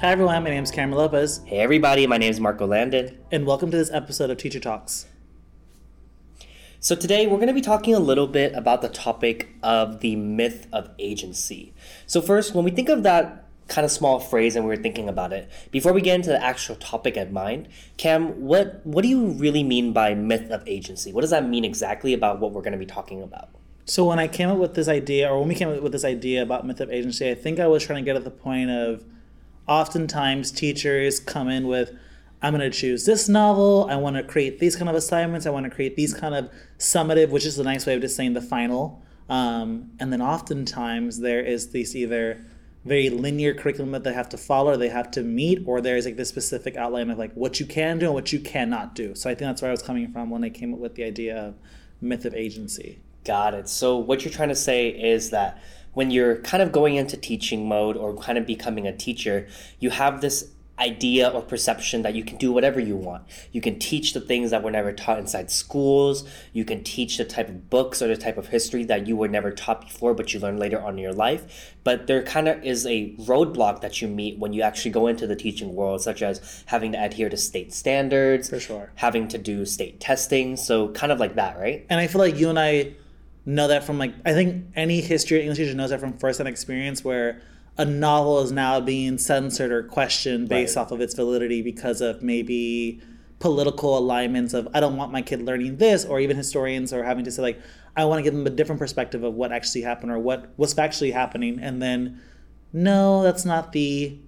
Hi everyone, my name is Cameron Lopez, Hey everybody, my name is Marco Landon. and welcome to this episode of Teacher Talks. So today we're going to be talking a little bit about the topic of the myth of agency. So first, when we think of that kind of small phrase and we were thinking about it, before we get into the actual topic at mind, Cam, what what do you really mean by myth of agency? What does that mean exactly about what we're going to be talking about? So when I came up with this idea, or when we came up with this idea about myth of agency, I think I was trying to get at the point of oftentimes teachers come in with, I'm going to choose this novel. I want to create these kind of assignments. I want to create these kind of summative, which is a nice way of just saying the final. Um, and then oftentimes there is this either very linear curriculum that they have to follow or they have to meet, or there's like this specific outline of like what you can do and what you cannot do. So I think that's where I was coming from when I came up with the idea of myth of agency. Got it. So what you're trying to say is that when you're kind of going into teaching mode or kind of becoming a teacher, you have this idea or perception that you can do whatever you want. You can teach the things that were never taught inside schools. You can teach the type of books or the type of history that you were never taught before, but you learn later on in your life. But there kind of is a roadblock that you meet when you actually go into the teaching world, such as having to adhere to state standards, For sure. having to do state testing. So kind of like that, right? and I feel like you and I know that from like I think any history or English teacher knows that from first-hand experience where a novel is now being censored or questioned based Right. off of its validity because of maybe political alignments of I don't want my kid learning this or even historians are having to say like I want to give them a different perspective of what actually happened or what was actually happening and then no that's not the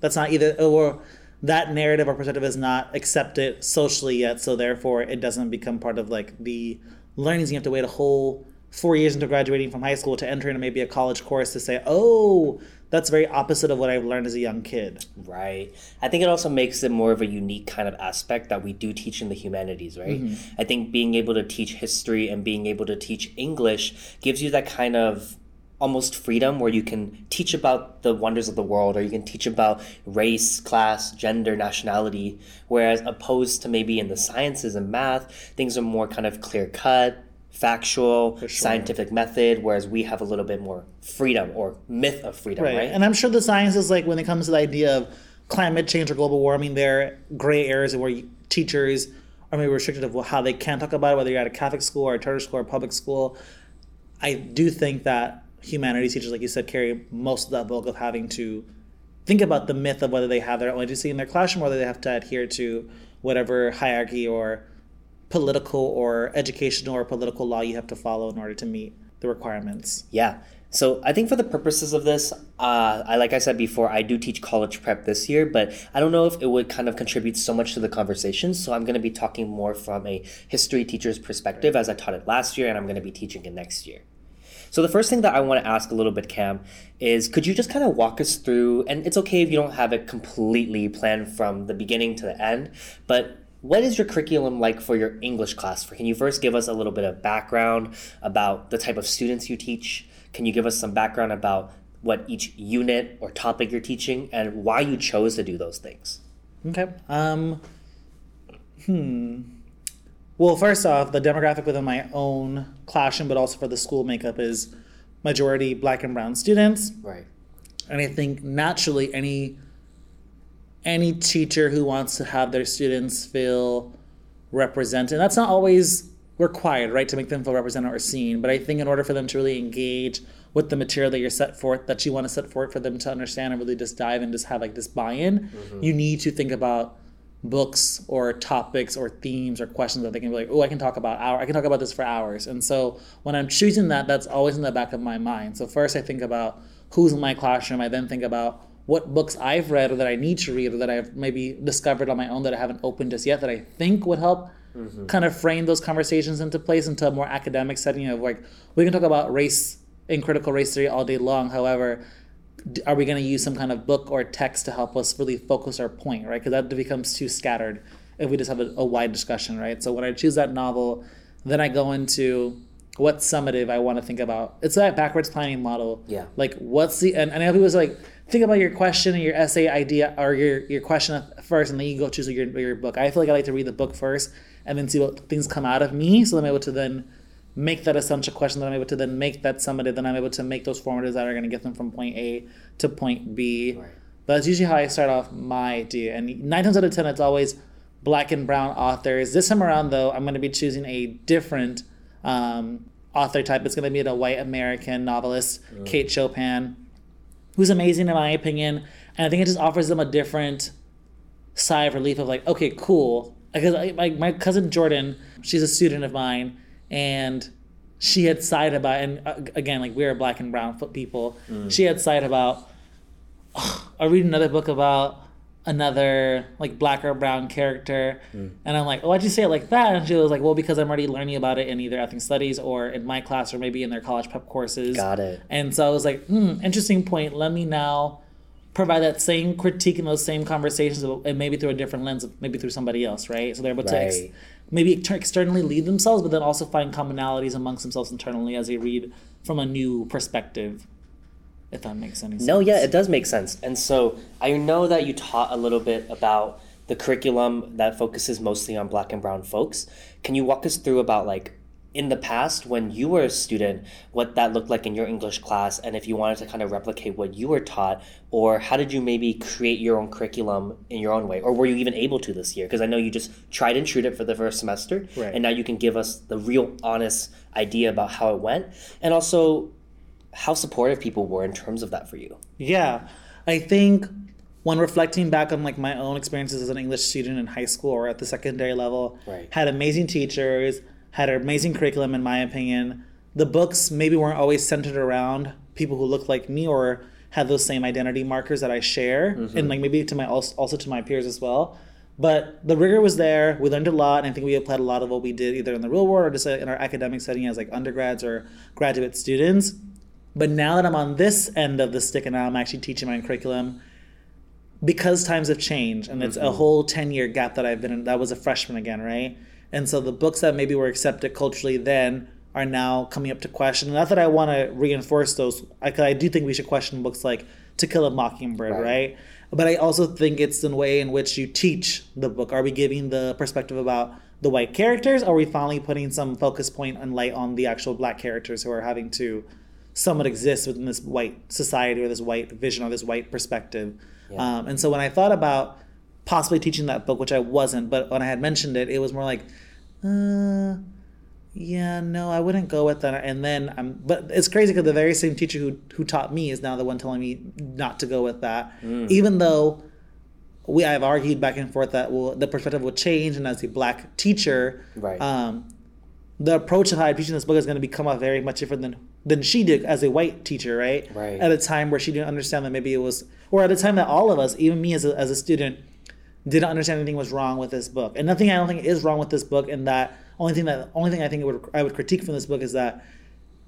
that's not either or that narrative or perspective is not accepted socially yet so therefore it doesn't become part of like the learnings you have to wait a whole four years into graduating from high school to enter into maybe a college course to say oh that's very opposite of what i've learned as a young kid Right. I think it also makes it more of a unique kind of aspect that we do teach in the humanities, right? Mm-hmm. I think being able to teach history and being able to teach English gives you that kind of almost freedom where you can teach about the wonders of the world or you can teach about race, class, gender, nationality, whereas opposed to maybe in the sciences and math, things are more kind of clear cut. Factual, sure. scientific method, whereas we have a little bit more freedom or myth of freedom, right? and i'm sure the science is like when it comes to the idea of climate change or global warming there are gray areas where you- teachers are maybe restricted of how they can talk about it whether you're at a catholic school or a charter school or public school I do think that humanities teachers, like you said, carry most of that bulk of having to think about the myth of whether they have their own agency in their classroom or whether they have to adhere to whatever hierarchy or political or educational or political law you have to follow in order to meet the requirements. Yeah. So I think for the purposes of this, uh, I like I said before, I do teach college prep this year, but I don't know if it would kind of contribute so much to the conversation. So I'm going to be talking more from a history teacher's perspective, as I taught it last year, and I'm going to be teaching it next year. So the first thing that I want to ask a little bit, Cam, is could you just kind of walk us through, and it's okay if you don't have it completely planned from the beginning to the end, but what is your curriculum like for your English class? Can you first give us a little bit of background about the type of students you teach? Can you give us some background about what each unit or topic you're teaching and why you chose to do those things? Okay. Um, hmm. Well, first off, the demographic within my own classroom, but also for the school makeup, is majority black and brown students. Right. and I think naturally any any teacher who wants to have their students feel represented that's not always required right to make them feel represented or seen but I think in order for them to really engage with the material that you're set forth that you want to set forth for them to understand and really just dive and just have like this buy-in mm-hmm. you need to think about books or topics or themes or questions that they can be like, oh, I can talk about hour, I can talk about this for hours. And so when I'm choosing that, that's always in the back of my mind. So first I think about who's in my classroom. I then think about what books I've read or that I need to read or that I've maybe discovered on my own that I haven't opened just yet that I think would help mm-hmm. kind of frame those conversations into place into a more academic setting of like we can talk about race in critical race theory all day long. However, are we going to use some kind of book or text to help us really focus our point, right? Because that becomes too scattered if we just have a, a wide discussion, right? So when I choose that novel, then I go into what summative I want to think about. It's that backwards planning model. Yeah. Like what's the and, and I know people's like think about your question and your essay idea or your your question first, and then you go choose your your book. I feel like I like to read the book first and then see what things come out of me, so I'm able to then make that essential question that I'm able to then make that summative, then I'm able to make those formatives that are going to get them from point A to point B. Right. But that's usually how I start off my idea. And nine times out of ten, it's always black and brown authors. This time around, though, I'm going to be choosing a different um, author type. It's going to be a white American novelist, Kate Chopin, who's amazing in my opinion. And I think it just offers them a different sigh of relief of like, okay, cool. Because I, my, my cousin Jordan, she's a student of mine, and she had sighed about, and uh, again, like we're black and brown foot people, she had sighed about, "Ugh, I read another book about another like black or brown character, and I'm like, oh, why'd you say it like that? And she was like, well, because I'm already learning about it in either ethnic studies or in my class or maybe in their college prep courses. Got it. And so I was like, hmm, interesting point. Let me now provide that same critique and those same conversations, and maybe through a different lens, maybe through somebody else, right? So they're able to ex- maybe ex- externally lead themselves, but then also find commonalities amongst themselves internally as they read from a new perspective. If that makes any sense. No, yeah, it does make sense. And so I know that you taught a little bit about the curriculum that focuses mostly on black and brown folks. Can you walk us through about like in the past when you were a student, what that looked like in your English class and if you wanted to kind of replicate what you were taught or how did you maybe create your own curriculum in your own way or were you even able to this year? Because I know you just tried and true it for the first semester Right. and now you can give us the real honest idea about how it went and also how supportive people were in terms of that for you. Yeah, I think when reflecting back on like my own experiences as an English student in high school or at the secondary level, Right. had amazing teachers, had an amazing curriculum in my opinion. The books maybe weren't always centered around people who looked like me or had those same identity markers that I share, and like maybe to my also, also to my peers as well. But the rigor was there. We learned a lot, and I think we applied a lot of what we did either in the real world or just uh, in our academic setting as like undergrads or graduate students. But now that I'm on this end of the stick and now I'm actually teaching my own curriculum, because times have changed and it's a mm-hmm. whole 10 year gap that I've been in, that was a freshman again, right? And so the books that maybe were accepted culturally then are now coming up to question. Not that I want to reinforce those, I, I do think we should question books like To Kill a Mockingbird, Right. right? But I also think it's the way in which you teach the book. Are we giving the perspective about the white characters? Or are we finally putting some focus point and light on the actual black characters who are having to somewhat exist within this white society or this white vision or this white perspective? Um, and so when I thought about possibly teaching that book, which I wasn't, but when I had mentioned it, it was more like, uh, yeah, no, I wouldn't go with that. And then, um, but it's crazy because the very same teacher who who taught me is now the one telling me not to go with that, even though we I've argued back and forth that well, the perspective will change, and as a black teacher, Right. um, the approach of how I teach in this book is going to become out very much different than than she did as a white teacher, right? Right. At a time where she didn't understand that maybe it was, or at a time that all of us, even me as a, as a student, didn't understand anything was wrong with this book. And nothing I don't think is wrong with this book. And that only thing that only thing I think it would I would critique from this book is that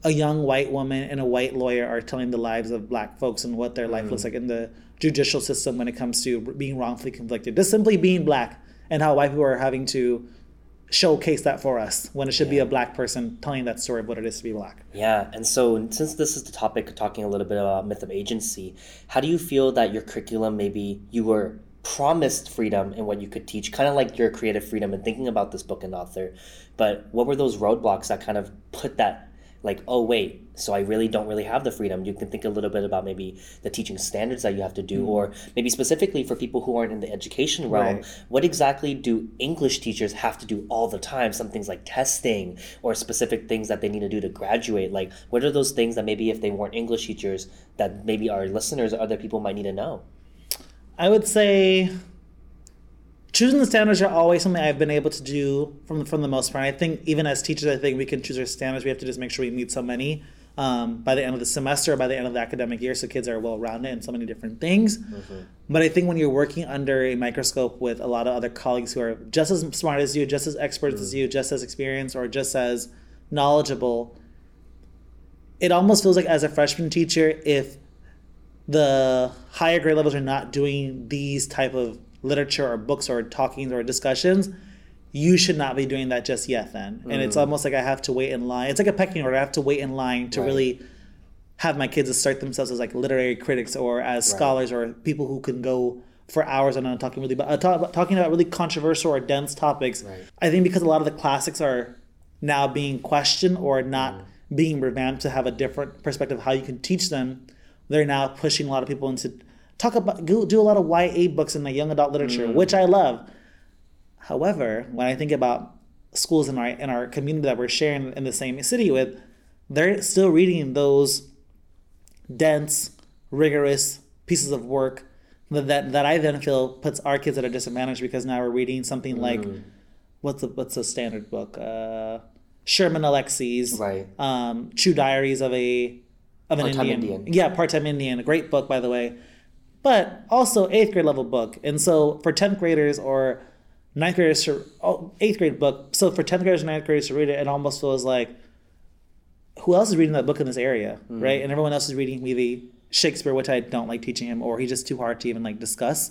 a young white woman and a white lawyer are telling the lives of black folks and what their life looks mm. like in the judicial system when it comes to being wrongfully convicted. Just simply being black and how white people are having to showcase that for us when it should be a black person telling that story of what it is to be black. Yeah, and so since this is the topic, talking a little bit about myth of agency, how do you feel that your curriculum maybe you were promised freedom in what you could teach, kind of like your creative freedom and thinking about this book and author, but what were those roadblocks that kind of put that like, oh wait, so I really don't really have the freedom. You can think a little bit about maybe the teaching standards that you have to do, mm. or maybe specifically for people who aren't in the education realm, Right. what exactly do English teachers have to do all the time? Some things like testing or specific things that they need to do to graduate. Like, what are those things that maybe if they weren't English teachers, that maybe our listeners or other people might need to know? I would say choosing the standards are always something I've been able to do from the, from the most part. I think even as teachers, I think we can choose our standards. We have to just make sure we meet so many um, by the end of the semester by the end of the academic year, so kids are well rounded in so many different things. But I think when you're working under a microscope with a lot of other colleagues who are just as smart as you, just as experts as you, just as experienced, or just as knowledgeable, it almost feels like as a freshman teacher, if the higher grade levels are not doing these type of literature or books or talkings or discussions, you should not be doing that just yet then. And it's mm. almost like I have to wait in line. It's like a pecking order. I have to wait in line to Right. really have my kids assert themselves as like literary critics or as scholars or people who can go for hours on end talking really about, uh, talk, talking about really controversial or dense topics. Right. I think because a lot of the classics are now being questioned or not mm. being revamped to have a different perspective of how you can teach them, they're now pushing a lot of people into talk about do do a lot of YA books in the young adult literature, mm. which I love. However, when I think about schools in our in our community that we're sharing in the same city with, they're still reading those dense, rigorous pieces of work that that, that I then feel puts our kids at a disadvantage because now we're reading something like what's the what's a standard book? Uh, Sherman Alexie's Right. um, True Diaries of a of an Indian. Indian. Yeah, part time Indian. A great book, by the way. But also eighth grade level book. And so for tenth graders or ninth graders to oh, eighth grade book. So for tenth graders and ninth graders to read it, it almost feels like who else is reading that book in this area, Mm. right? And everyone else is reading maybe Shakespeare, which I don't like teaching him, or he's just too hard to even like discuss.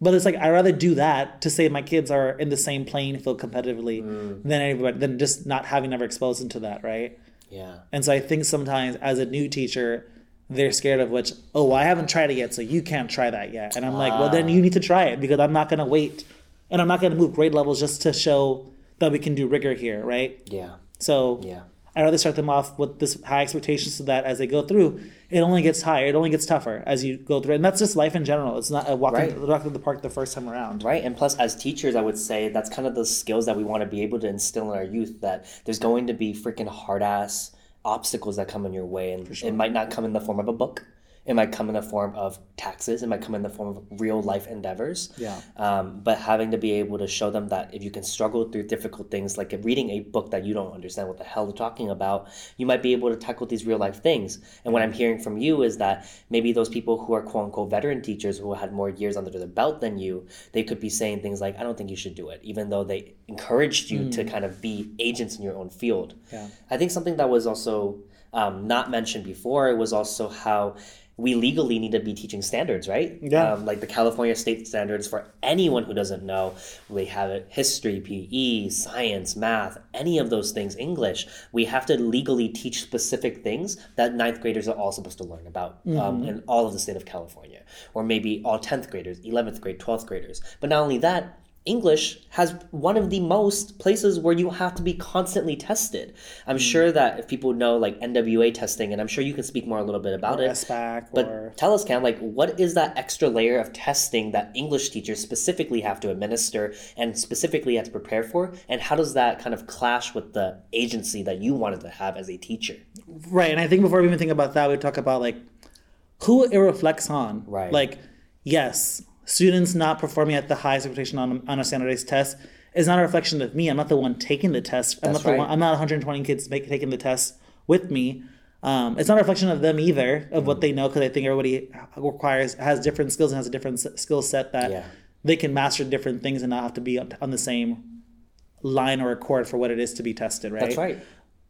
But it's like I'd rather do that to say my kids are in the same playing field competitively Mm. than everybody than just not having ever exposed them to that, right? Yeah. And so I think sometimes as a new teacher, they're scared of which, oh, well, I haven't tried it yet, so you can't try that yet. And I'm like, well, then you need to try it because I'm not going to wait. And I'm not going to move grade levels just to show that we can do rigor here, right? Yeah. So Yeah. I'd rather start them off with this high expectations so that as they go through, it only gets higher, it only gets tougher as you go through. And that's just life in general. It's not a walk, Right. in, walk in the park the first time around. Right. And plus, as teachers, I would say that's kind of the skills that we want to be able to instill in our youth that there's going to be freaking hard ass obstacles that come in your way. And it might not come in the form of a book, it might come in the form of taxes, it might come in the form of real life endeavors. Yeah. Um, but having to be able to show them that if you can struggle through difficult things, like reading a book that you don't understand what the hell they're talking about, you might be able to tackle these real life things. And what I'm hearing from you is that maybe those people who are quote unquote veteran teachers who had more years under their belt than you, they could be saying things like, I don't think you should do it, even though they encouraged you to kind of be agents in your own field. Yeah. I think something that was also um, not mentioned before was also how we legally need to be teaching standards, right? Yeah. Um, like the California state standards for anyone who doesn't know, we have it history, PE, science, math, any of those things, English. We have to legally teach specific things that ninth graders are all supposed to learn about um, in all of the state of California, or maybe all 10th graders, 11th grade, 12th graders. But not only that, English has one of the most places where you have to be constantly tested. I'm hmm. sure that if people know like NWEA testing, and I'm sure you can speak more a little bit about it. SBAC But or tell us, Cam, like what is that extra layer of testing that English teachers specifically have to administer and specifically have to prepare for? And how does that kind of clash with the agency that you wanted to have as a teacher? Right, and I think before we even think about that, we talk about like who it reflects on. Right. Like, yes, students not performing at the highest expectation on on a standardized test is not a reflection of me. I'm not the one taking the test. I'm That's not the right. one. I'm not 120 kids make, taking the test with me. Um, it's not a reflection of them either of Mm. what they know because I think everybody requires has different skills and has a different skill set that Yeah. they can master different things and not have to be on on the same line or accord for what it is to be tested. Right. That's right.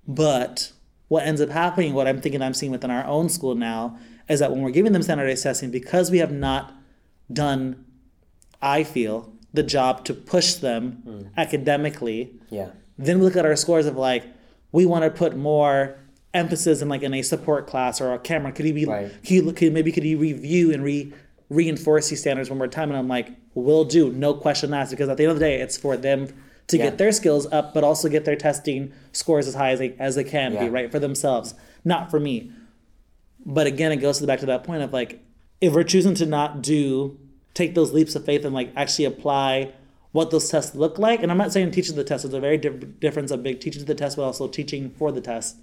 But what ends up happening, what I'm thinking I'm seeing within our own school now, is that when we're giving them standardized testing, because we have not done, I feel, the job to push them mm. academically, Yeah. then we look at our scores of like, we want to put more emphasis in like in a support class or a camera. Could he be? Right. Could, you, could maybe could he review and re reinforce these standards one more time? And I'm like, will do, no question asked, because at the end of the day, it's for them to Yeah. get their skills up, but also get their testing scores as high as they as they can yeah. be, right, for themselves, not for me. But again, it goes to the back to that point of like, if we're choosing to not do, take those leaps of faith and like actually apply what those tests look like. And I'm not saying teaching the test. There's a very diff- difference of big teaching to the test, but also teaching for the test.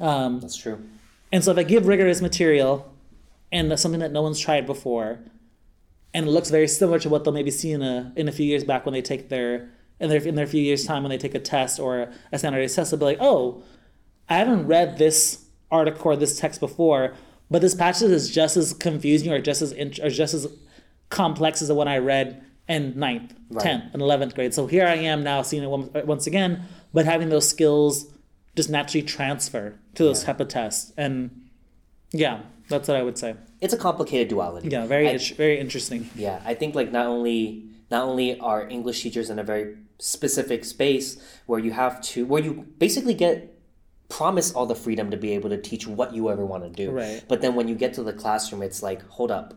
Um, That's true. and so if I give rigorous material and something that no one's tried before, and it looks very similar to what they'll maybe see in a in a few years back when they take their in their in their few years time when they take a test or a standardized test, they'll be like, oh, I haven't read this article or this text before, but this passage is just as confusing or just as int- or just as complex as the one I read in ninth, tenth, and eleventh grade. So here I am now seeing it one- uh, once again, but having those skills just naturally transfer to those type of tests, and yeah, that's what I would say. It's a complicated duality. Yeah, very I- very interesting. Yeah, I think like not only not only are English teachers in a very specific space where you have to where you basically get promised all the freedom to be able to teach what you ever want to do. Right. But then when you get to the classroom, it's like, hold up.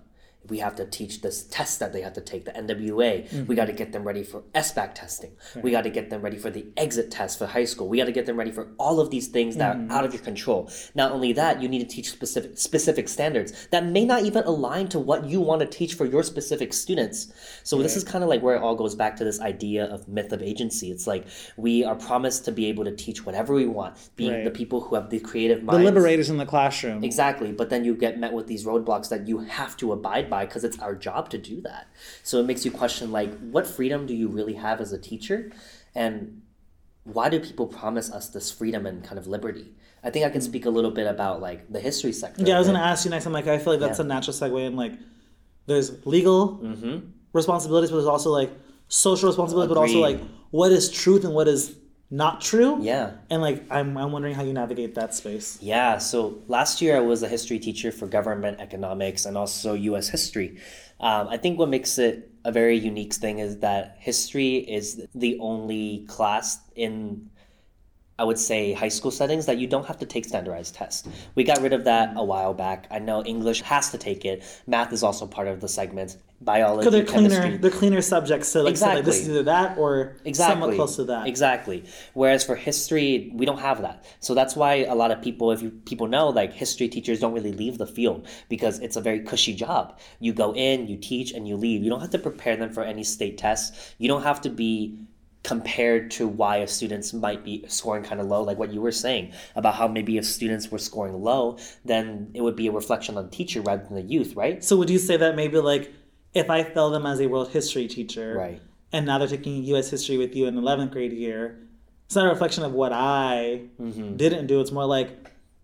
We have to teach this test that they have to take, the NWEA. We mm-hmm. got to get them ready for SBAC testing. We got to get them ready for the exit test for high school. We got to get them ready for all of these things that mm-hmm. are out of your control. Not only that, you need to teach specific specific standards that may not even align to what you want to teach for your specific students. So this is kind of like where it all goes back to this idea of myth of agency. It's like we are promised to be able to teach whatever we want, being Right. the people who have the creative mind. The liberators in the classroom. Exactly, but then you get met with these roadblocks that you have to abide by because it's our job to do that. So it makes you question like what freedom do you really have as a teacher and why do people promise us this freedom and kind of liberty? I think I can mm. speak a little bit about like the history sector. Yeah, I was gonna ask you next. I'm like, I feel like that's Yeah. a natural segue in like, there's legal mm-hmm. responsibilities, but there's also like social responsibilities, but also like what is truth and what is not true. Yeah. And like, I'm I'm wondering how you navigate that space. Yeah, so last year I was a history teacher for government economics and also US history. Um, I think what makes it a very unique thing is that history is the only class in I would say high school settings that you don't have to take standardized tests. We got rid of that a while back. I know English has to take it. Math is also part of the segment. Biology, Because they're cleaner, chemistry. they're cleaner subjects. So like, say, like, this is either that or Exactly. somewhat close to that. Exactly. Whereas for history, we don't have that. So that's why a lot of people, if you people know, like history teachers don't really leave the field because it's a very cushy job. You go in, you teach, and you leave. You don't have to prepare them for any state tests. You don't have to be compared to why a students might be scoring kind of low like what you were saying about how maybe if students were scoring low then it would be a reflection on the teacher rather than the youth right So would you say that maybe like if I fail them as a world history teacher, Right. and now they're taking U.S. history with you in 11th grade year, it's not a reflection of what I Mm-hmm. didn't do. It's more like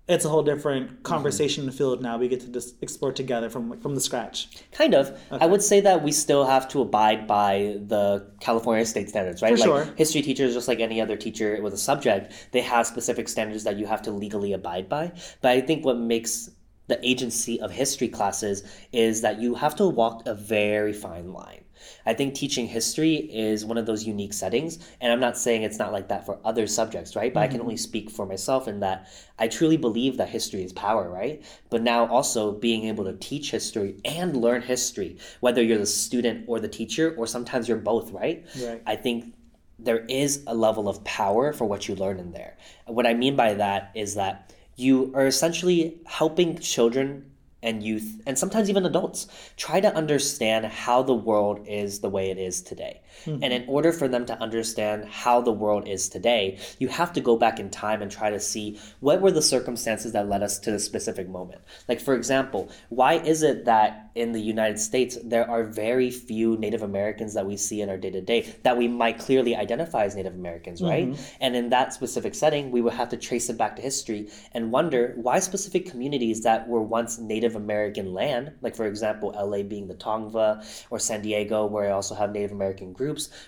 it's a whole different conversation field now. We get to just explore together from from the scratch. Kind of. I would say that we still have to abide by the California state standards, right? For like sure. history teachers, just like any other teacher with a subject, they have specific standards that you have to legally abide by. But I think what makes the agency of history classes is that you have to walk a very fine line. I think teaching history is one of those unique settings, and I'm not saying it's not like that for other subjects, right? But I can mm-hmm. only speak for myself in that I truly believe that history is power, right? But now also being able to teach history and learn history, whether you're the student or the teacher, or sometimes you're both, right? Right. I think there is a level of power for what you learn in there. What I mean by that is that you are essentially helping children and youth and sometimes even adults try to understand how the world is the way it is today. And in order for them to understand how the world is today, you have to go back in time and try to see what were the circumstances that led us to the specific moment. Like for example, why is it that in the United States there are very few Native Americans that we see in our day to day that we might clearly identify as Native Americans, right? Mm-hmm. And in that specific setting, we would have to trace it back to history and wonder why specific communities that were once Native American land, like for example, LA being the Tongva or San Diego, where I also have Native American groups,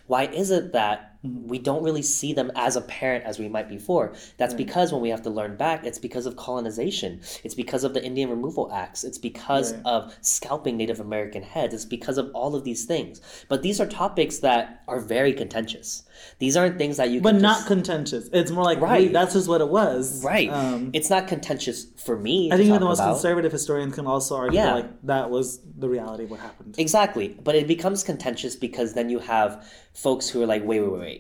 why is it that we don't really see them as apparent as we might before? That's because when we have to learn back, it's because of colonization. It's because of the Indian Removal Acts. It's because Right. of scalping Native American heads. It's because of all of these things. But these are topics that are very contentious. These aren't things that you But not just- contentious. It's more like Right. that's just what it was. right. Um, it's not contentious for me. I think even the most about. conservative historians can also argue Yeah. that like that was the reality of what happened. Exactly. But it becomes contentious because then you have folks who are like, wait, wait, wait, wait.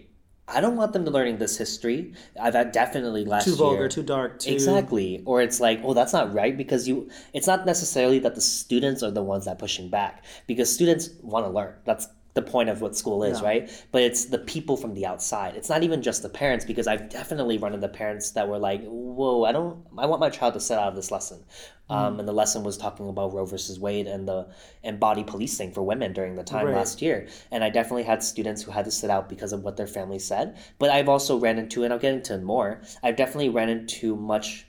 I don't want them to learning this history. Uh, I've had definitely last Too year. vulgar, too dark, too Exactly. Or it's like, oh, that's not right because you it's not necessarily that the students are the ones that pushing back because students want to learn. That's the point of what school is, right? But it's the people from the outside. It's not even just the parents because I've definitely run into parents that were like, "Whoa, I don't I want my child to sit out of this lesson." Um, and the lesson was talking about Roe versus Wade and the and body policing for women during the time Right. last year. And I definitely had students who had to sit out because of what their family said. But I've also ran into, and I'll get into more. I've definitely ran into much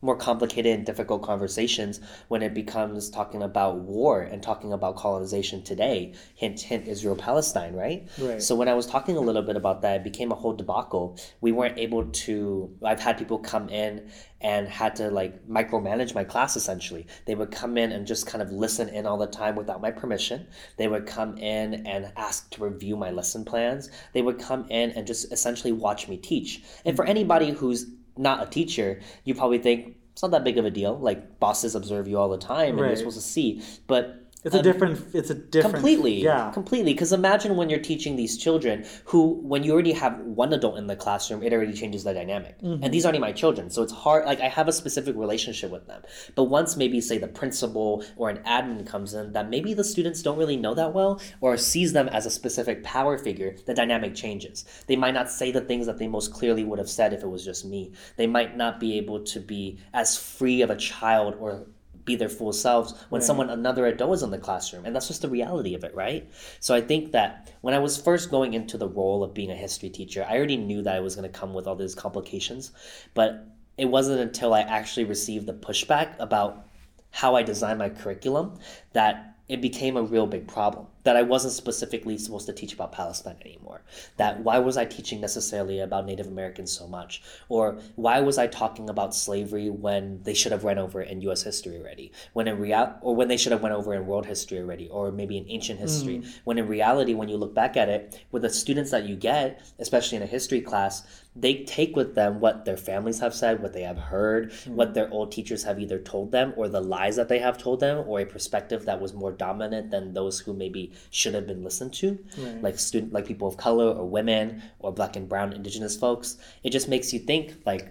more complicated and difficult conversations when it becomes talking about war and talking about colonization today. Hint, hint, Israel Palestine, right? Right. So when I was talking a little bit about that, it became a whole debacle. We weren't able to, I've had people come in and had to like micromanage my class essentially. They would come in and just kind of listen in all the time without my permission. They would come in and ask to review my lesson plans. They would come in and just essentially watch me teach. And for anybody who's not a teacher, you probably think it's not that big of a deal. Like bosses observe you all the time and you're supposed to see. But It's a different. It's a different. completely Yeah. completely because imagine when you're teaching these children who when you already have one adult in the classroom it already changes the dynamic Mm-hmm. and these aren't even my children so it's hard like i have a specific relationship with them but once maybe say the principal or an admin comes in that maybe the students don't really know that well or sees them as a specific power figure the dynamic changes they might not say the things that they most clearly would have said if it was just me they might not be able to be as free of a child or be their full selves when someone another adult is in the classroom. And that's just the reality of it right? So i think that when i was first going into the role of being a history teacher i already knew that i was going to come with all these complications. But it wasn't until i actually received the pushback about how i designed my curriculum that it became a real big problem that I wasn't specifically supposed to teach about Palestine anymore. That why was I teaching necessarily about Native Americans so much? Or why was I talking about slavery when they should have run over it in US history already? When in real or when they should have went over in world history already or maybe in ancient history. Mm-hmm. When in reality when you look back at it with the students that you get, especially in a history class, they take with them what their families have said, what they have heard, mm-hmm. what their old teachers have either told them, or the lies that they have told them, or a perspective that was more dominant than those who maybe should have been listened to, like student, like people of color or women or black and brown indigenous folks. It just makes you think like,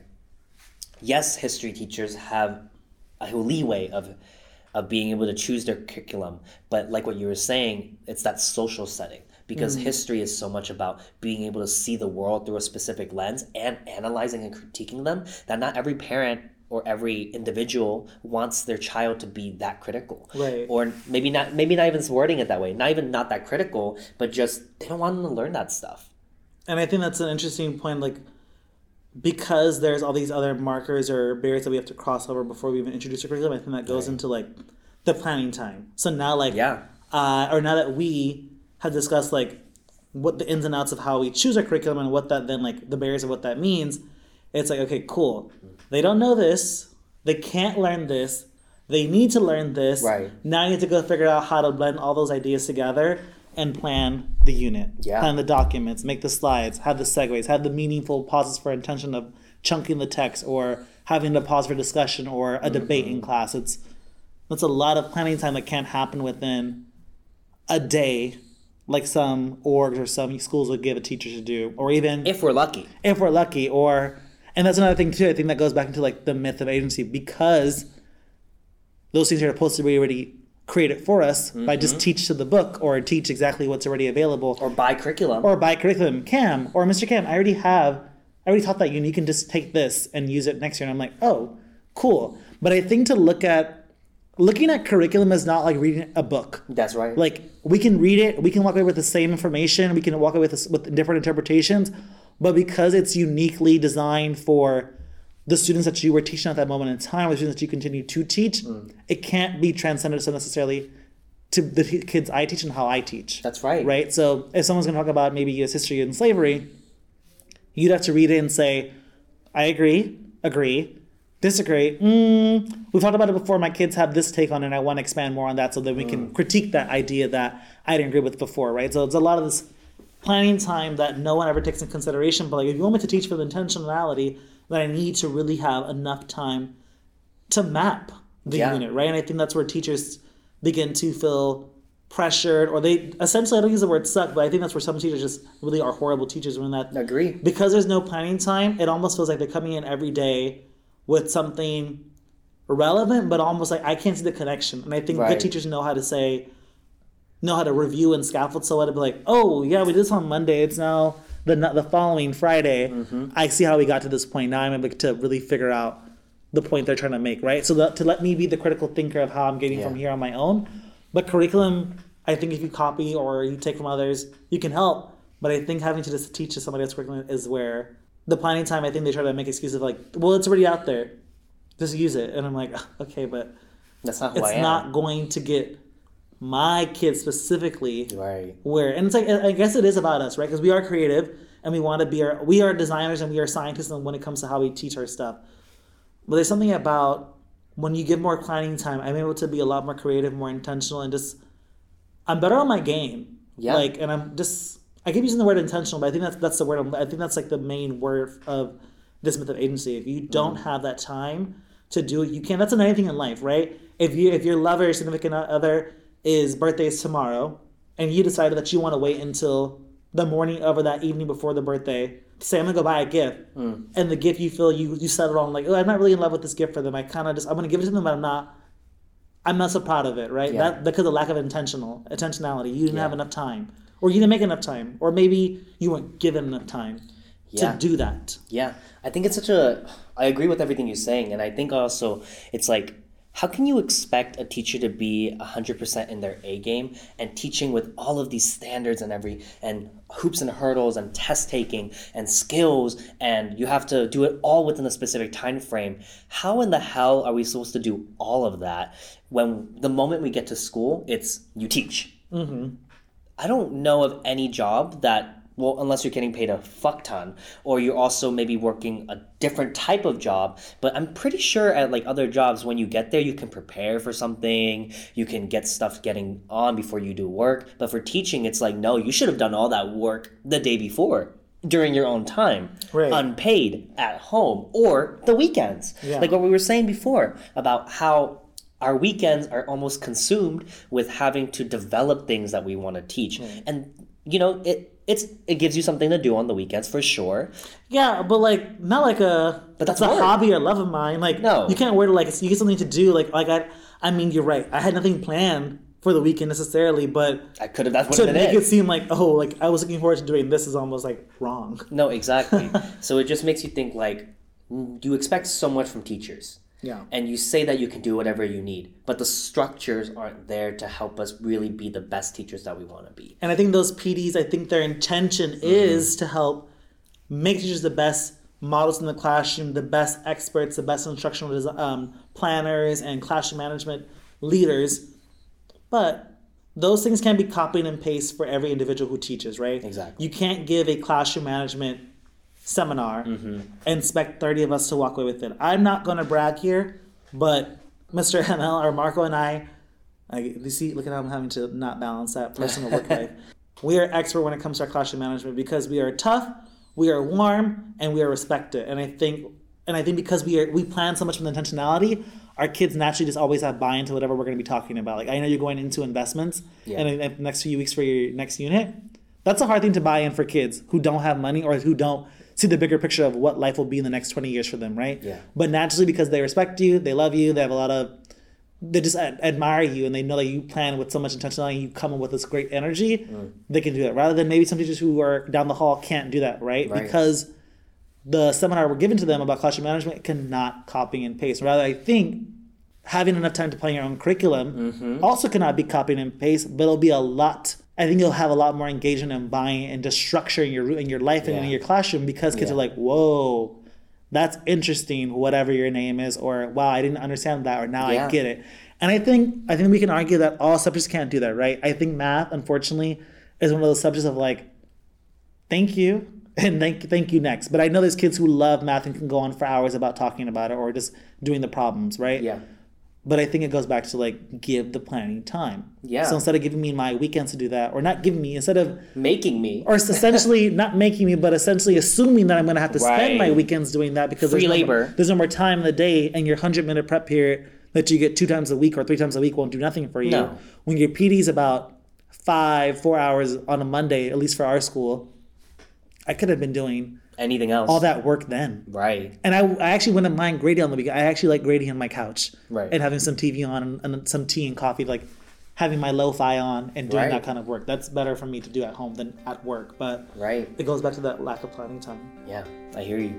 yes, history teachers have a leeway of of being able to choose their curriculum, but like what you were saying, it's that social setting because mm. history is so much about being able to see the world through a specific lens and analyzing and critiquing them that not every parent or every individual wants their child to be that critical Right. or maybe not maybe not even wording it that way not even not that critical but just they don't want them to learn that stuff And I think that's an interesting point. Like, because there's all these other markers or barriers that we have to cross over before we even introduce a curriculum, I think that goes into like the planning time. So now, like, Yeah. uh, or now that we have discussed like what the ins and outs of how we choose our curriculum and what that then like the barriers of what that means, it's like okay, cool. They don't know this. They can't learn this. They need to learn this. Right. Now you need to go figure out how to blend all those ideas together and plan the unit. Yeah. Plan the documents, make the slides, have the segues, have the meaningful pauses for intention of chunking the text or having the pause for discussion or a debate Mm-hmm. in class. It's that's a lot of planning time that can't happen within a day, like some orgs or some schools would give a teacher to do, or even if we're lucky if we're lucky or and that's another thing too i think that goes back into like the myth of agency because those things are supposed to be already created for us by just mm-hmm. teach to the book or teach exactly what's already available or by curriculum. or by curriculum. Cam or mr cam i already have i already taught that you and you can just take this and use it next year. And i'm like oh cool. But i think to look at looking at curriculum is not like reading a book. That's right. Like we can read it, we can walk away with the same information, we can walk away with this, with different interpretations, but because it's uniquely designed for the students that you were teaching at that moment in time, or the students that you continue to teach, Mm. it can't be transcended so necessarily to the kids I teach and how I teach. that's right Right. So if someone's going to talk about maybe U.S. history and slavery, you'd have to read it and say, "I agree, agree, disagree. Mm, we've talked about it before. My kids have this take on it. and I want to expand more on that, so that we can critique that idea that I didn't agree with before." Right. So it's a lot of this planning time that no one ever takes into consideration. But like, if you want me to teach with intentionality, then I need to really have enough time to map the Yeah. unit, right? And I think that's where teachers begin to feel pressured, or they essentially I don't use the word suck, but I think that's where some teachers just really are horrible teachers when that agree because there's no planning time. It almost feels like they're coming in every day with something relevant, but almost like I can't see the connection. And I think Right. good teachers know how to say, know how to review and scaffold so to be like, oh yeah, we did this on Monday. It's now the the following Friday. Mm-hmm. I see how we got to this point. Now I'm able to really figure out the point they're trying to make, right? So that, to let me be the critical thinker of how I'm getting from here on my own. But curriculum, I think if you copy or you take from others, you can help. But I think having to just teach to somebody else's curriculum is where the planning time. I think they try to make excuses of like, well, it's already out there, just use it. And I'm like, okay, but that's not who it's I am not going to get my kids specifically right. where and it's like i guess it is about us right? Because we are creative and we want to be our we are designers and we are scientists and when it comes to how we teach our stuff. But there's something about when you give more planning time i'm able to be a lot more creative more intentional and just i'm better on my game. Yeah. like and i'm just i keep using the word intentional but i think that's that's the word I'm- i think that's like the main word of this myth of agency. If you don't mm. have that time to do it you can't that's in anything in life right? If you if your lover your significant other is birthday is tomorrow, and you decided that you want to wait until the morning of or that evening before the birthday to say I'm gonna go buy a gift, mm. and the gift you feel you you settled on like oh I'm not really in love with this gift for them. I kind of just I'm gonna give it to them, but I'm not. I'm not so proud of it, right? Yeah. That because of lack of intentional intentionality. You didn't Yeah. have enough time, or you didn't make enough time, or maybe you weren't given enough time Yeah. to do that. Yeah, I think it's such a. I agree with everything you're saying, and I think also it's like, how can you expect a teacher to be hundred percent in their A game and teaching with all of these standards and every and hoops and hurdles and test taking and skills, and you have to do it all within a specific time frame? How in the hell are we supposed to do all of that when the moment we get to school, it's you teach. Mm-hmm. I don't know of any job that well, unless you're getting paid a fuck ton, or you're also maybe working a different type of job. But I'm pretty sure at like other jobs, when you get there, you can prepare for something, you can get stuff getting on before you do work. But for teaching, it's like, no, you should have done all that work the day before during your own time, Right. unpaid at home, or the weekends. Yeah. Like what we were saying before about how our weekends are almost consumed with having to develop things that we want to teach hmm. and you know it it's it gives you something to do on the weekends for sure Yeah, but like not like a But that's that's a work. hobby or love of mine. Like No. you can't wear it like you get something to do. Like like I I mean you're right. I had nothing planned for the weekend necessarily, but i could have that's what to it make is it seem like oh like I was looking forward to doing this is almost like wrong. no exactly so it just makes you think like you expect so much from teachers Yeah. and you say that you can do whatever you need but the structures aren't there to help us really be the best teachers that we want to be And I think those PDs, I think their intention Mm-hmm. is to help make teachers the best models in the classroom, the best experts, the best instructional um, planners, and classroom management leaders. But those things can be copied and pasted for every individual who teaches, right? Exactly. You can't give a classroom management seminar Mm-hmm. and expect 30 of us to walk away with it. I'm not going to brag here, but Mr. ML or Marco and I, I you see, look at how I'm having to not balance that personal work life. We are expert when it comes to our classroom management because we are tough, we are warm, and we are respected. And I think, and I think because we are, we plan so much with intentionality, our kids naturally just always have buy into whatever we're going to be talking about. Like I know you're going into investments, Yeah. and in the next few weeks for your next unit, that's a hard thing to buy in for kids who don't have money or who don't see the bigger picture of what life will be in the next 20 years for them, right? Yeah. But naturally, because they respect you, they love you, they have a lot of, they just ad- admire you and they know that you plan with so much intentionality, you come in with this great energy, Mm. they can do that. Rather than maybe some teachers who are down the hall can't do that, right? Right. Because the seminar we're given to them about classroom management cannot copy and paste. Rather, I think having enough time to plan your own curriculum Mm-hmm. also cannot be copied and paste, but it'll be a lot. I think you'll have a lot more engagement and buying and just structuring your in your life and in your classroom because kids Yeah. are like, whoa, that's interesting. Whatever your name is, or wow, I didn't understand that, or now Yeah. I get it. And I think I think we can argue that all subjects can't do that, right? I think math, unfortunately, is one of those subjects of like, thank you and thank thank you next. But I know there's kids who love math and can go on for hours about talking about it or just doing the problems, right? yeah But I think it goes back to like give the planning time. Yeah. So instead of giving me my weekends to do that, or not giving me, instead of making me or essentially not making me, but essentially assuming that I'm going to have to spend my weekends doing that because Free there's no more- there's no more time in the day, and your hundred minute prep period that you get two times a week or three times a week won't do nothing for you. No. When your PD's about five, four hours on a Monday, at least for our school, I could have been doing anything else all that work then. right And I, I actually wouldn't mind grading on the weekend. I actually like grading on my couch Right. and having some TV on and, and some tea and coffee, like having my lo-fi on and doing Right. that kind of work. That's better for me to do at home than at work. But right it goes back to that lack of planning time. yeah i hear you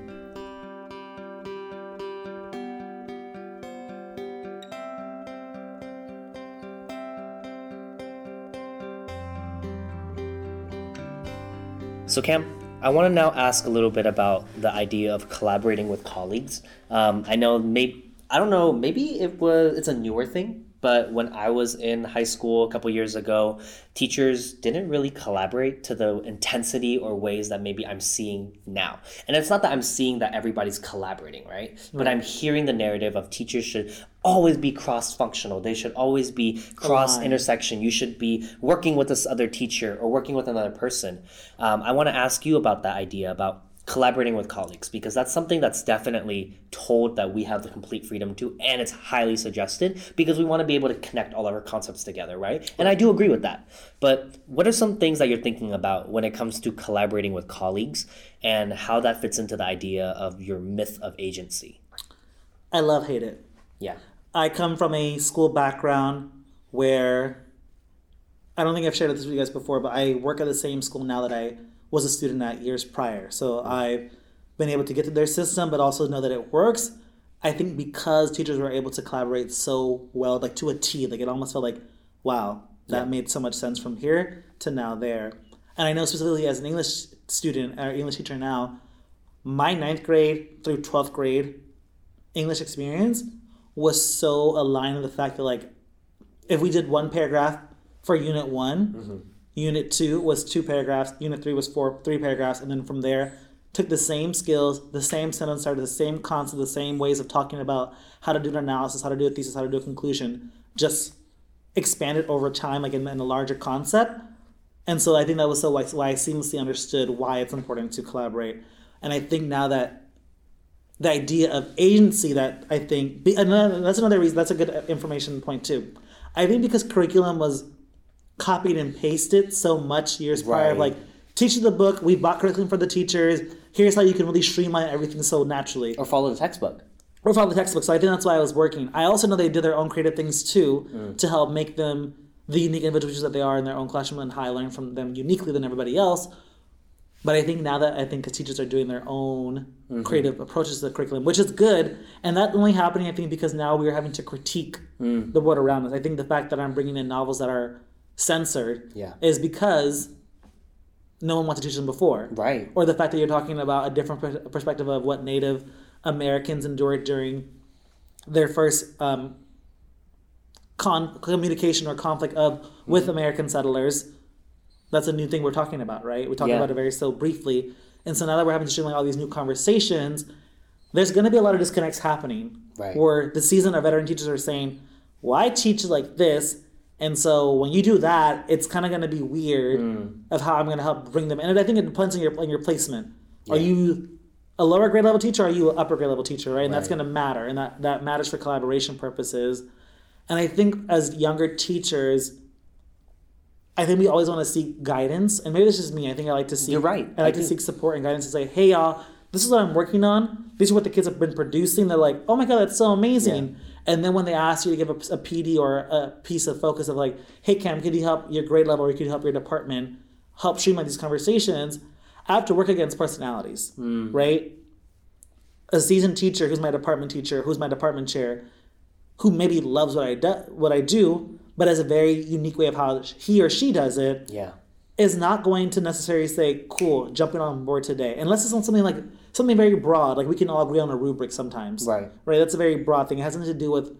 So, Cam, I want to now ask a little bit about the idea of collaborating with colleagues. Um, I know maybe I don't know maybe it was it's a newer thing, but when I was in high school a couple years ago, teachers didn't really collaborate to the intensity or ways that maybe I'm seeing now. And it's not that I'm seeing that everybody's collaborating, right? But I'm hearing the narrative of teachers should always be cross functional. They should always be cross intersection. You should be working with this other teacher or working with another person. Um, I want to ask you about that idea about collaborating with colleagues because that's something that's definitely told that we have the complete freedom to and it's highly suggested because we want to be able to connect all of our concepts together right? And i do agree with that. But what are some things that you're thinking about when it comes to collaborating with colleagues and how that fits into the idea of your myth of agency? I love hate it. yeah. I come from a school background where I don't think I've shared this with you guys before, but I work at the same school now that I was a student at years prior. So mm-hmm. I've been able to get to their system, but also know that it works. I think because teachers were able to collaborate so well, like to a T, like it almost felt like, wow, that Yeah. made so much sense from here to now there. And I know specifically as an English student or English teacher now, my ninth grade through 12th grade English experience was so aligned with the fact that like if we did one paragraph for unit one, mm-hmm. Unit two was two paragraphs, unit three was four three paragraphs, and then from there took the same skills, the same sentence started the same concept, the same ways of talking about how to do an analysis, how to do a thesis, how to do a conclusion, just expanded over time, like in, in a larger concept. And so I think that was so why, why I seamlessly understood why it's important to collaborate. And I think now that the idea of agency that I think another, uh, that's another reason that's a good uh, information point too. I think because curriculum was copied and pasted so much years prior, Right. like teaching the book, we bought curriculum for the teachers. Here's how you can really streamline everything so naturally or follow the textbook or follow the textbook. So I think that's why I was working. I also know they did their own creative things too mm. to help make them the unique individuals that they are in their own classroom and how I learn from them uniquely than everybody else. But I think now that I think the teachers are doing their own mm-hmm. creative approaches to the curriculum, which is good, and that only happening I think because now we are having to critique mm. the world around us. I think the fact that I'm bringing in novels that are censored Yeah. is because no one wants to teach them before right or the fact that you're talking about a different per- perspective of what Native Americans endured during their first um, con- communication or conflict of with American settlers. That's a new thing we're talking about, right? We're talking Yeah. about it very so briefly, and so now that we're having to streamline all these new conversations, there's going to be a lot of disconnects happening. Right. Where the seasoned or veteran teachers are saying, "Well, teach like this." And so when you do that, it's kind of going to be weird mm. of how I'm going to help bring them. in. And I think it depends on your on your placement. Are you a lower grade level teacher? Or are you an upper grade level teacher? Right, and that's going to matter, and that that matters for collaboration purposes. And I think as younger teachers, I think we always want to seek guidance, and maybe this is me. I think I like to seek. You're right. I like I to seek support and guidance and say, "Hey, y'all, this is what I'm working on. These are what the kids have been producing." They're like, "Oh my god, that's so amazing!" And then when they ask you to give a, a PD or a piece of focus of like, "Hey, Kam, could you help your grade level or could you help your department help streamline these conversations?" I have to work against personalities, Hmm. right? A seasoned teacher who's my department teacher, who's my department chair, who maybe loves what I do, what I do, but has a very unique way of how he or she does it, yeah is not going to necessarily say, "Cool, jumping on board today," unless it's on something like something very broad, like we can all agree on a rubric sometimes. Right. Right. That's a very broad thing. It has nothing to do with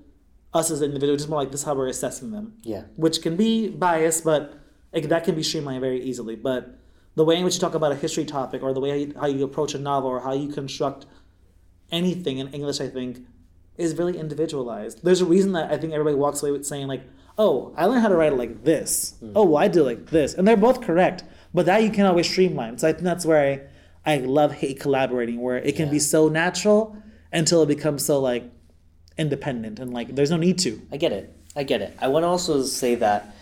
us as individuals. Just more like this is how we're assessing them, yeah which can be biased, but like, that can be streamlined very easily. But the way in which you talk about a history topic, or the way how you, how you approach a novel, or how you construct anything in English, I think, is really individualized. There's a reason that I think everybody walks away with saying like, "Oh, I learned how to write it like this. Hmm. Oh, well, I do it like this," and they're both correct. But that you can always streamline. So I think that's where I, I love hate collaborating, where it can be so natural until it becomes so like independent and like there's no need to. I get it. I get it. I want to also say that,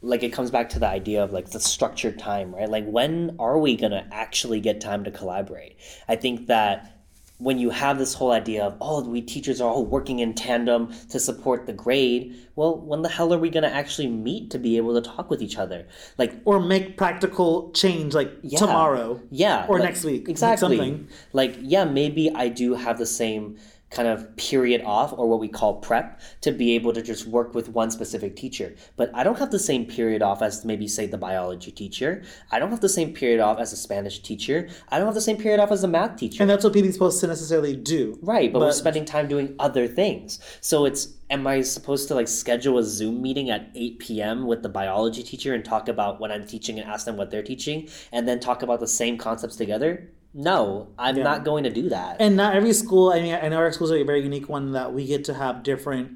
like, it comes back to the idea of like the structured time, right? Like, when are we gonna actually get time to collaborate? I think that when you have this whole idea of oh, we teachers are all working in tandem to support the grade, well, when the hell are we gonna actually meet to be able to talk with each other? Like, Or make practical change like Yeah. tomorrow. yeah, Or like- next week. Exactly. something. Like, yeah, maybe I do have the same kind of period off or what we call prep to be able to just work with one specific teacher. But I don't have the same period off as maybe say the biology teacher. I don't have the same period off as a Spanish teacher. I don't have the same period off as a math teacher. And that's what PD's supposed to necessarily do. Right, but, we're spending time doing other things. So it's am I supposed to like schedule a Zoom meeting at 8 p.m. with the biology teacher and talk about what I'm teaching and ask them what they're teaching and then talk about the same concepts together? No, I'm Yeah. not going to do that. And not every school. I mean, I know our schools are a very unique one that we get to have different.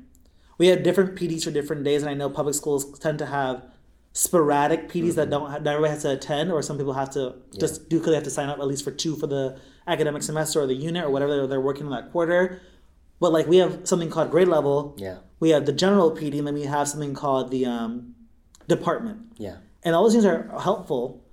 We have different PDs for different days, and I know public schools tend to have sporadic PDs that don't have, that everybody has to attend, or some people have to just do because they have to sign up at least for two for the academic semester or the unit or whatever they're working on that quarter. But like we have something called grade level. Yeah. We have the general PD, and then we have something called the um, department. Yeah. And all those things are helpful,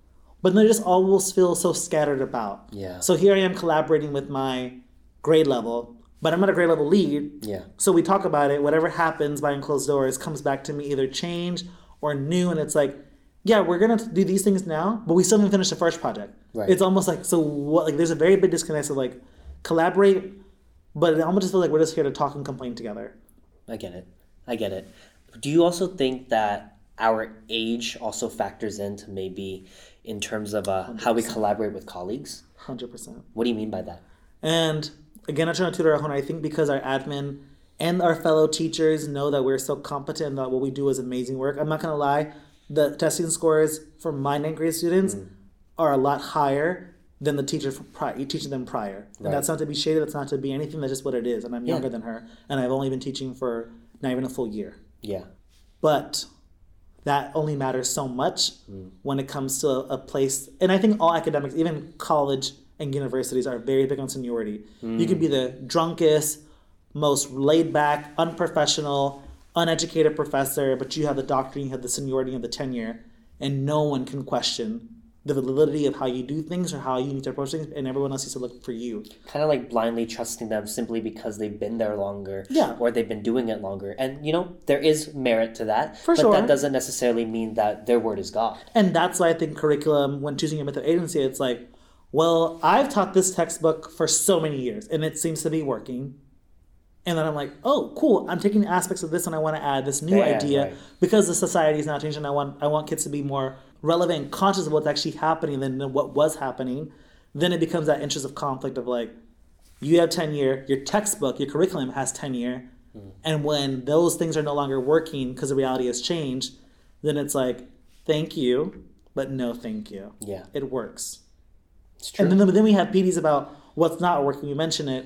but they just almost feel so scattered about. Yeah. So here I am collaborating with my grade level, but I'm not a grade level lead. Yeah. So we talk about it. Whatever happens behind closed doors comes back to me either change or new, and it's like, yeah, we're gonna do these things now, but we still haven't finished the first project. Right. It's almost like so what? Like there's a very big disconnect of like collaborate, but it almost just feels like we're just here to talk and complain together. I get it. I get it. Do you also think that our age also factors into maybe in terms of uh, how we collaborate with colleagues? Hundred percent. What do you mean by that? And again, I'm trying to tutor our own. I think because our admin and our fellow teachers know that we're so competent and that what we do is amazing work. I'm not gonna lie, the testing scores for my ninth grade students are a lot higher than the teacher from prior, teaching them prior. And that's not to be shaded. That's not to be anything. That's just what it is. And I'm younger than her, and I've only been teaching for not even a full year. Yeah. But that only matters so much mm. when it comes to a, a place. And I think all academics, even college and universities, are very big on seniority. You can be mm. the drunkest, most laid back, unprofessional, uneducated professor, but you have the doctrine, you have the seniority and the tenure, and no one can question the validity of how you do things or how you need to approach things, and everyone else needs to look for you. Kind of like blindly trusting them simply because they've been there longer Yeah. or they've been doing it longer. And, you know, there is merit to that. For but sure. that doesn't necessarily mean that their word is God. And that's why I think curriculum, when choosing a method agency, it's like, well, I've taught this textbook for so many years and it seems to be working. And then I'm like, oh, cool. I'm taking aspects of this and I want to add this new Yeah, idea right. because the society is now changing. I want I want kids to be more relevant and conscious of what's actually happening than what was happening. Then it becomes that interest of conflict of like, you have tenure, your textbook, your curriculum has tenure, Hmm. and when those things are no longer working because the reality has changed, then it's like, thank you, but no thank you. Yeah. It works. It's true. And then, then we have PDs about what's not working. We mention it.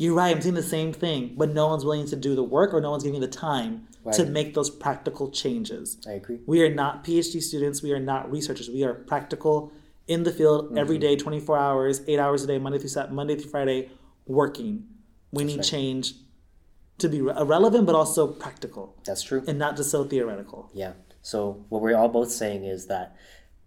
You're right, I'm seeing the same thing, but no one's willing to do the work or no one's giving the time to make those practical changes. I agree. We are not PhD students. We are not researchers. We are practical in the field every Mm-hmm. day, 24 hours, eight hours a day, Monday through Saturday, Monday through Friday, working. We need right. change to be re- relevant, but also practical That's true. and not just so theoretical. Yeah. So what we're all both saying is that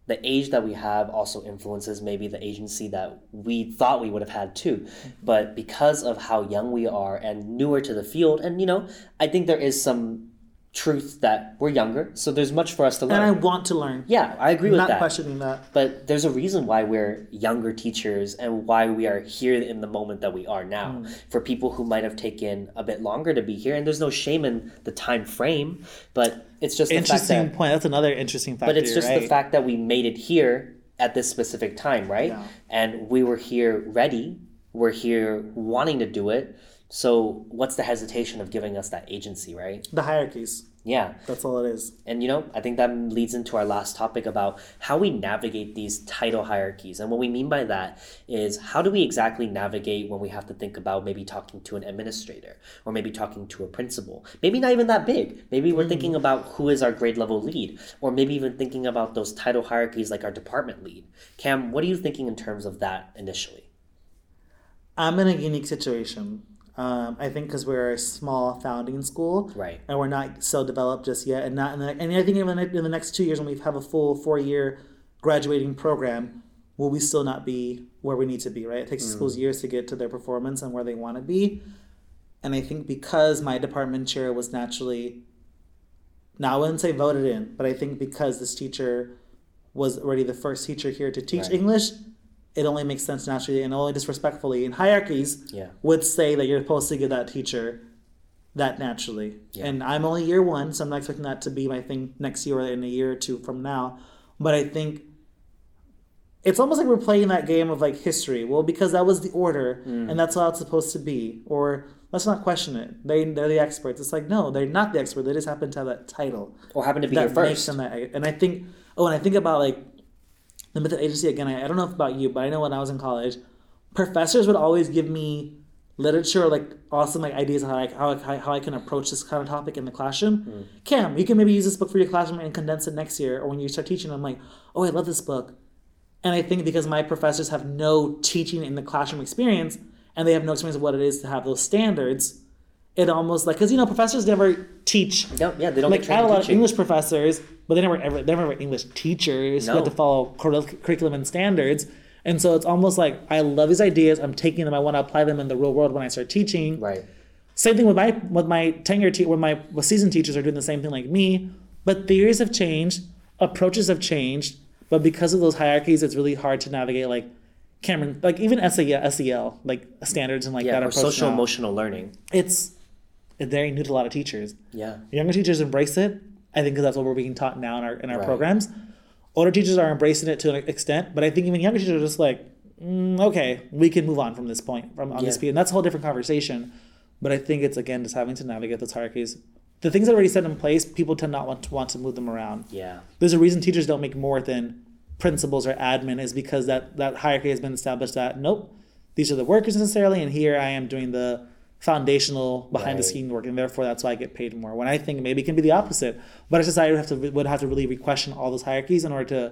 the age that we have also influences maybe the agency that we thought we would have had too. But because of how young we are and newer to the field, and you know, I think there is some truth that we're younger, so there's much for us to learn. And I want to learn. yeah, I agree with not that. Not questioning that. But there's a reason why we're younger teachers and why we are here in the moment that we are now. Hmm. For people who might have taken a bit longer to be here, and there's no shame in the time frame, but it's just the fact Interesting that, point. That's another interesting factor. but it's just right? the fact that we made it here at this specific time, right? Yeah. And we were here ready. We're here wanting to do it. So what's the hesitation of giving us that agency, right? the hierarchies. Yeah. That's all it is. And you know, I think that leads into our last topic about how we navigate these title hierarchies. And what we mean by that is how do we exactly navigate when we have to think about maybe talking to an administrator or maybe talking to a principal? Maybe not even that big. Maybe we're mm. thinking about who is our grade level lead or maybe even thinking about those title hierarchies like our department lead. Kam, what are you thinking in terms of that initially? I'm in a unique situation. Um, I think because we're a small founding school, Right. and we're not so developed just yet, and not in the, and I think even in the next two years when we have a full four year graduating program, will we still not be where we need to be? Right, it takes schools years to get to their performance and where they want to be, and I think because my department chair was naturally, now I wouldn't say voted in, but I think because this teacher was already the first teacher here to teach Right. English, it only makes sense naturally and only disrespectfully in hierarchies Yeah. would say that you're supposed to give that teacher that naturally. Yeah. And I'm only year one, so I'm not expecting that to be my thing next year or in a year or two from now. But I think it's almost like we're playing that game of like history. Well, because that was the order Mm. and that's how it's supposed to be. Or let's not question it. They they're the experts. It's like no, they're not the expert. They just happen to have that title Or happen to be that here makes first? them that. And I think oh, and I think about like the method agency again. I, I don't know about you, but I know when I was in college, professors would always give me literature, like awesome like ideas on how I, how, I- how I can approach this kind of topic in the classroom, mm. Kam, you can maybe use this book for your classroom and condense it next year, or when you start teaching, I'm like, oh, I love this book. And I think because my professors have no teaching in the classroom experience and they have no experience of what it is to have those standards, it almost like, because you know, professors never teach. No, yeah, they don't Like, I had a lot of. English professors, but they never ever, they never were English teachers who had to follow curric- curriculum and standards. And so it's almost like I love these ideas. I'm taking them. I want to apply them in the real world when I start teaching. Right. Same thing with my with my tenure te- where my with seasoned teachers are doing the same thing like me, but theories have changed, approaches have changed, but because of those hierarchies, it's really hard to navigate. Like Cameron, like even SEL, SEL like standards and like Yeah, that or social now, emotional learning. It's it's very new to a lot of teachers. Yeah. Younger teachers embrace it. I think because that's what we're being taught now in our in our Right. programs. Older teachers are embracing it to an extent, but I think even younger teachers are just like, mm, okay, we can move on from this point, from on this Yeah. speed, and that's a whole different conversation. But I think it's again just having to navigate those hierarchies. The things that are already set in place, people tend not want to want to move them around. Yeah. There's a reason teachers don't make more than principals or admin is because that that hierarchy has been established. That nope, these are the workers necessarily, and here I am doing the foundational behind the Right. scene work, and therefore that's why I get paid more. When I think maybe it can be the opposite, but a society would have to would have to really re-question all those hierarchies in order to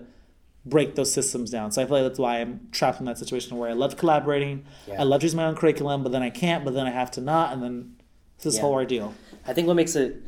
break those systems down. So I feel like that's why I'm trapped in that situation where I love collaborating, Yeah. I love choosing my own curriculum, but then I can't, but then I have to not, and then it's this Yeah. whole ordeal. I think what makes it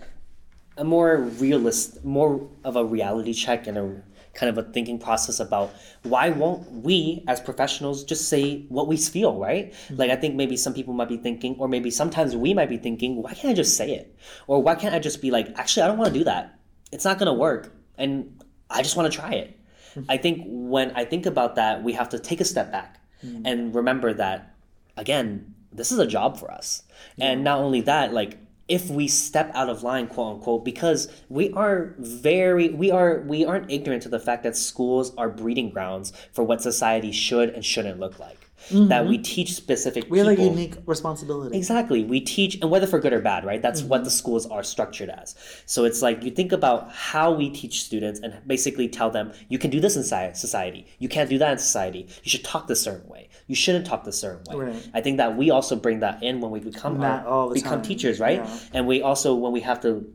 a more realist, more of a reality check and a kind of a thinking process about why won't we as professionals just say what we feel, right? Mm-hmm. Like I think maybe some people might be thinking, or maybe sometimes we might be thinking, why can't I just say it? Or why can't I just be like, actually, I don't want to do that. It's not gonna work, and I just want to try it. Mm-hmm. I think when I think about that, we have to take a step back mm-hmm. and remember that again, this is a job for us. And not only that, like if we step out of line, quote unquote, because we are very we are we aren't ignorant to the fact that schools are breeding grounds for what society should and shouldn't look like. That we mm-hmm. teach specific We have a unique responsibility. Exactly. We teach, and whether for good or bad, right? That's what mm-hmm. the schools are structured as. So it's like you think about how we teach students and basically tell them, you can do this in society. You can't do that in society. You should talk this certain way. You shouldn't talk this certain way. Right. I think that we also bring that in when we become our- become time. teachers, right? Yeah. And we also when we have to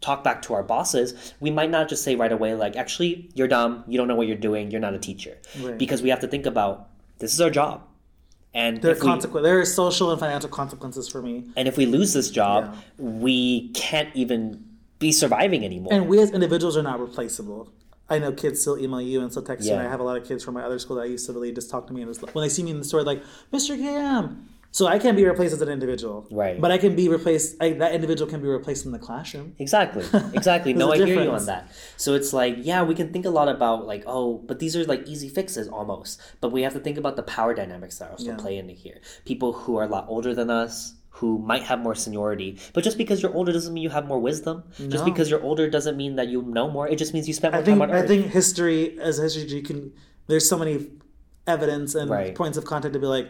talk back to our bosses, we might not just say right away like, actually, you're dumb. You don't know what you're doing. You're not a teacher. Right. Because we have to think about this is our job. And There are if we- consequences. There are social and financial consequences for me. and if we lose this job, we can't even be surviving anymore. And we as individuals are not replaceable. I know kids still email you and still text you. And I have a lot of kids from my other school that I used to really just talk to me and just, when they see me in the store, like Mr. Kam. So I can't be replaced as an individual, Right. But I can be replaced. I, that individual can be replaced in the classroom. Exactly. Exactly. no, I hear you on that. So it's like, yeah, we can think a lot about like, oh, but these are like easy fixes almost. But we have to think about the power dynamics that also Yeah. play into here. People who are a lot older than us, who might have more seniority. But just because you're older doesn't mean you have more wisdom. Just because you're older doesn't mean that you know more. It just means you spent more I think time on earth. I earth. think history as a history you can. There's so many evidence and Right. points of contact to be like,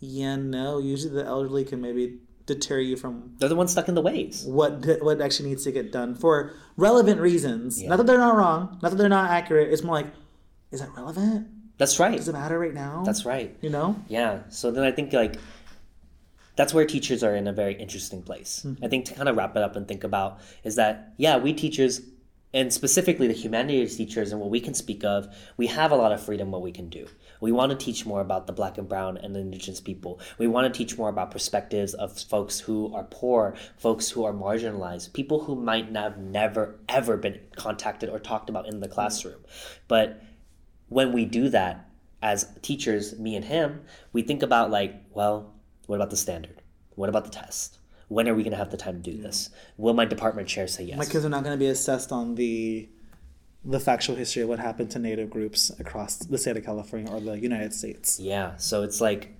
yeah, no. Usually the elderly can maybe deter you from They're the ones stuck in the ways. what what actually needs to get done for relevant reasons. Yeah. Not that they're not wrong, not that they're not accurate. It's more like, is that relevant? That's right. Does it matter right now? That's right. you know. Yeah. So then I think like that's where teachers are in a very interesting place. Mm-hmm. I think to kind of wrap it up and think about is that yeah, we teachers and specifically the humanities teachers and what we can speak of, we have a lot of freedom what we can do. We want to teach more about the black and brown and the indigenous people. We want to teach more about perspectives of folks who are poor, folks who are marginalized, people who might not have never ever been contacted or talked about in the mm-hmm. classroom. But when we do that as teachers, me and him, we think about like, well, what about the standard? What about the test? When are we going to have the time to do this? Will my department chair say yes? My kids are not going to be assessed on the the factual history of what happened to Native groups across the state of California or the United States. Yeah, so it's like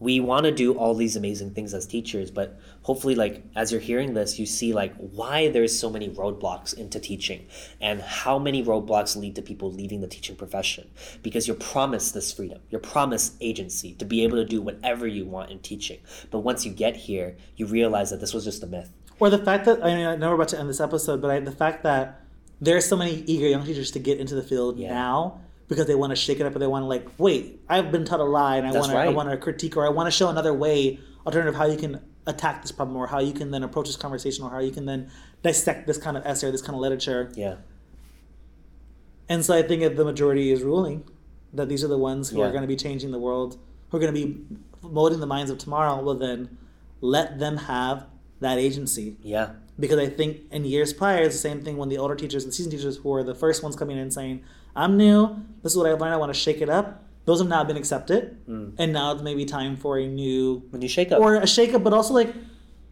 we want to do all these amazing things as teachers, but hopefully like as you're hearing this, you see like why there's so many roadblocks into teaching and how many roadblocks lead to people leaving the teaching profession because you're promised this freedom. You're promised agency to be able to do whatever you want in teaching. But once you get here, you realize that this was just a myth. Or the fact that I mean I know we're about to end this episode, but I, the fact that there are so many eager young teachers to get into the field Yeah. now because they want to shake it up or they want to like wait I've been taught a lie and I want to I right. want to critique or I want to show another way alternative how you can attack this problem or how you can then approach this conversation or how you can then dissect this kind of essay or this kind of literature. Yeah. And so I think if the majority is ruling that these are the ones who Yeah. are going to be changing the world, who are going to be molding the minds of tomorrow, well then let them have that agency. Yeah. Because I think in years prior, it's the same thing when the older teachers, the seasoned teachers who were the first ones coming in saying, I'm new, this is what I've learned, I want to shake it up. Those have now been accepted. Mm. And now it's maybe time for a new When you shake up. or a shake up, but also like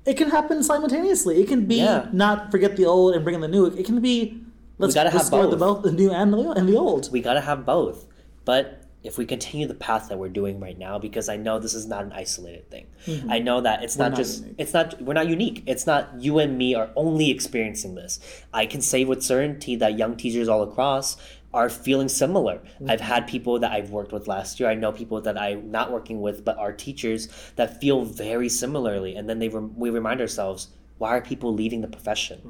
it can happen simultaneously. It can be Yeah. not forget the old and bring in the new. It can be let's gotta have restore the both. both the new and the, and the old. we gotta have both. But if we continue the path that we're doing right now, because I know this is not an isolated thing. Mm-hmm. I know that it's not not just unique. it's not we're not unique. It's not you and me are only experiencing this. I can say with certainty that young teachers all across are feeling similar. I've mm-hmm. had people that I've worked with last year. I know people that I'm not working with, but are teachers that feel very similarly. And then they rem- we remind ourselves, why are people leaving the profession?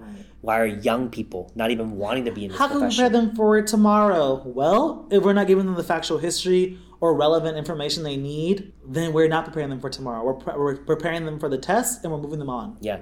Why are young people not even wanting to be in this How can we prepare them for tomorrow? Well, if we're not giving them the factual history or relevant information they need, then we're not preparing them for tomorrow. We're, pre- we're preparing them for the test and we're moving them on. Yeah.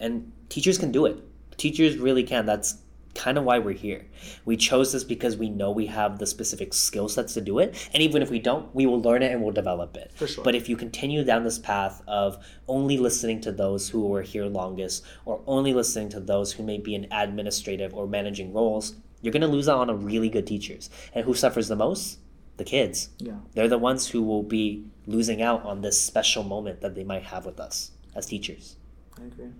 And teachers can do it. Teachers really can. That's kind of why we're here. We chose this because we know we have the specific skill sets to do it. And even if we don't, we will learn it and we'll develop it. For sure. But if you continue down this path of only listening to those who were here longest or only listening to those who may be in administrative or managing roles, you're going to lose out on a really good teachers. And who suffers the most? The kids. Yeah. They're the ones who will be losing out on this special moment that they might have with us as teachers. I agree.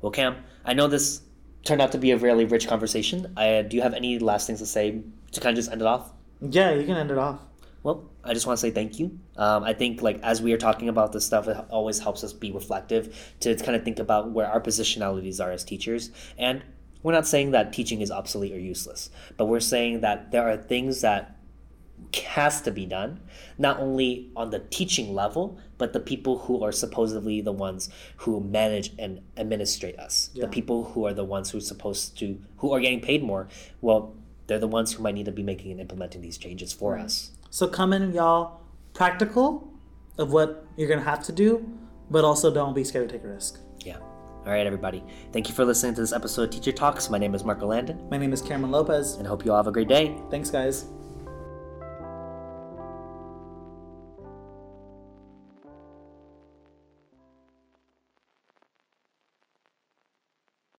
Well, Kam, I know this turned out to be a really rich conversation. I, do you have any last things to say to kind of just end it off? Yeah, you can end it off. Well, I just want to say thank you. Um, I think like as we are talking about this stuff, it always helps us be reflective to kind of think about where our positionalities are as teachers. And we're not saying that teaching is obsolete or useless, but we're saying that there are things that has to be done, not only on the teaching level, but the people who are supposedly the ones who manage and administrate us. Yeah. The people who are the ones who are supposed to, who are getting paid more. Well, they're the ones who might need to be making and implementing these changes for us. So come in, y'all, practical of what you're to have to do, but also don't be scared to take a risk. Yeah. All right, everybody. Thank you for listening to this episode of Teacher Talks. My name is Marco Landon, My name is Cameron Lopez. and hope you all have a great day. Thanks, guys.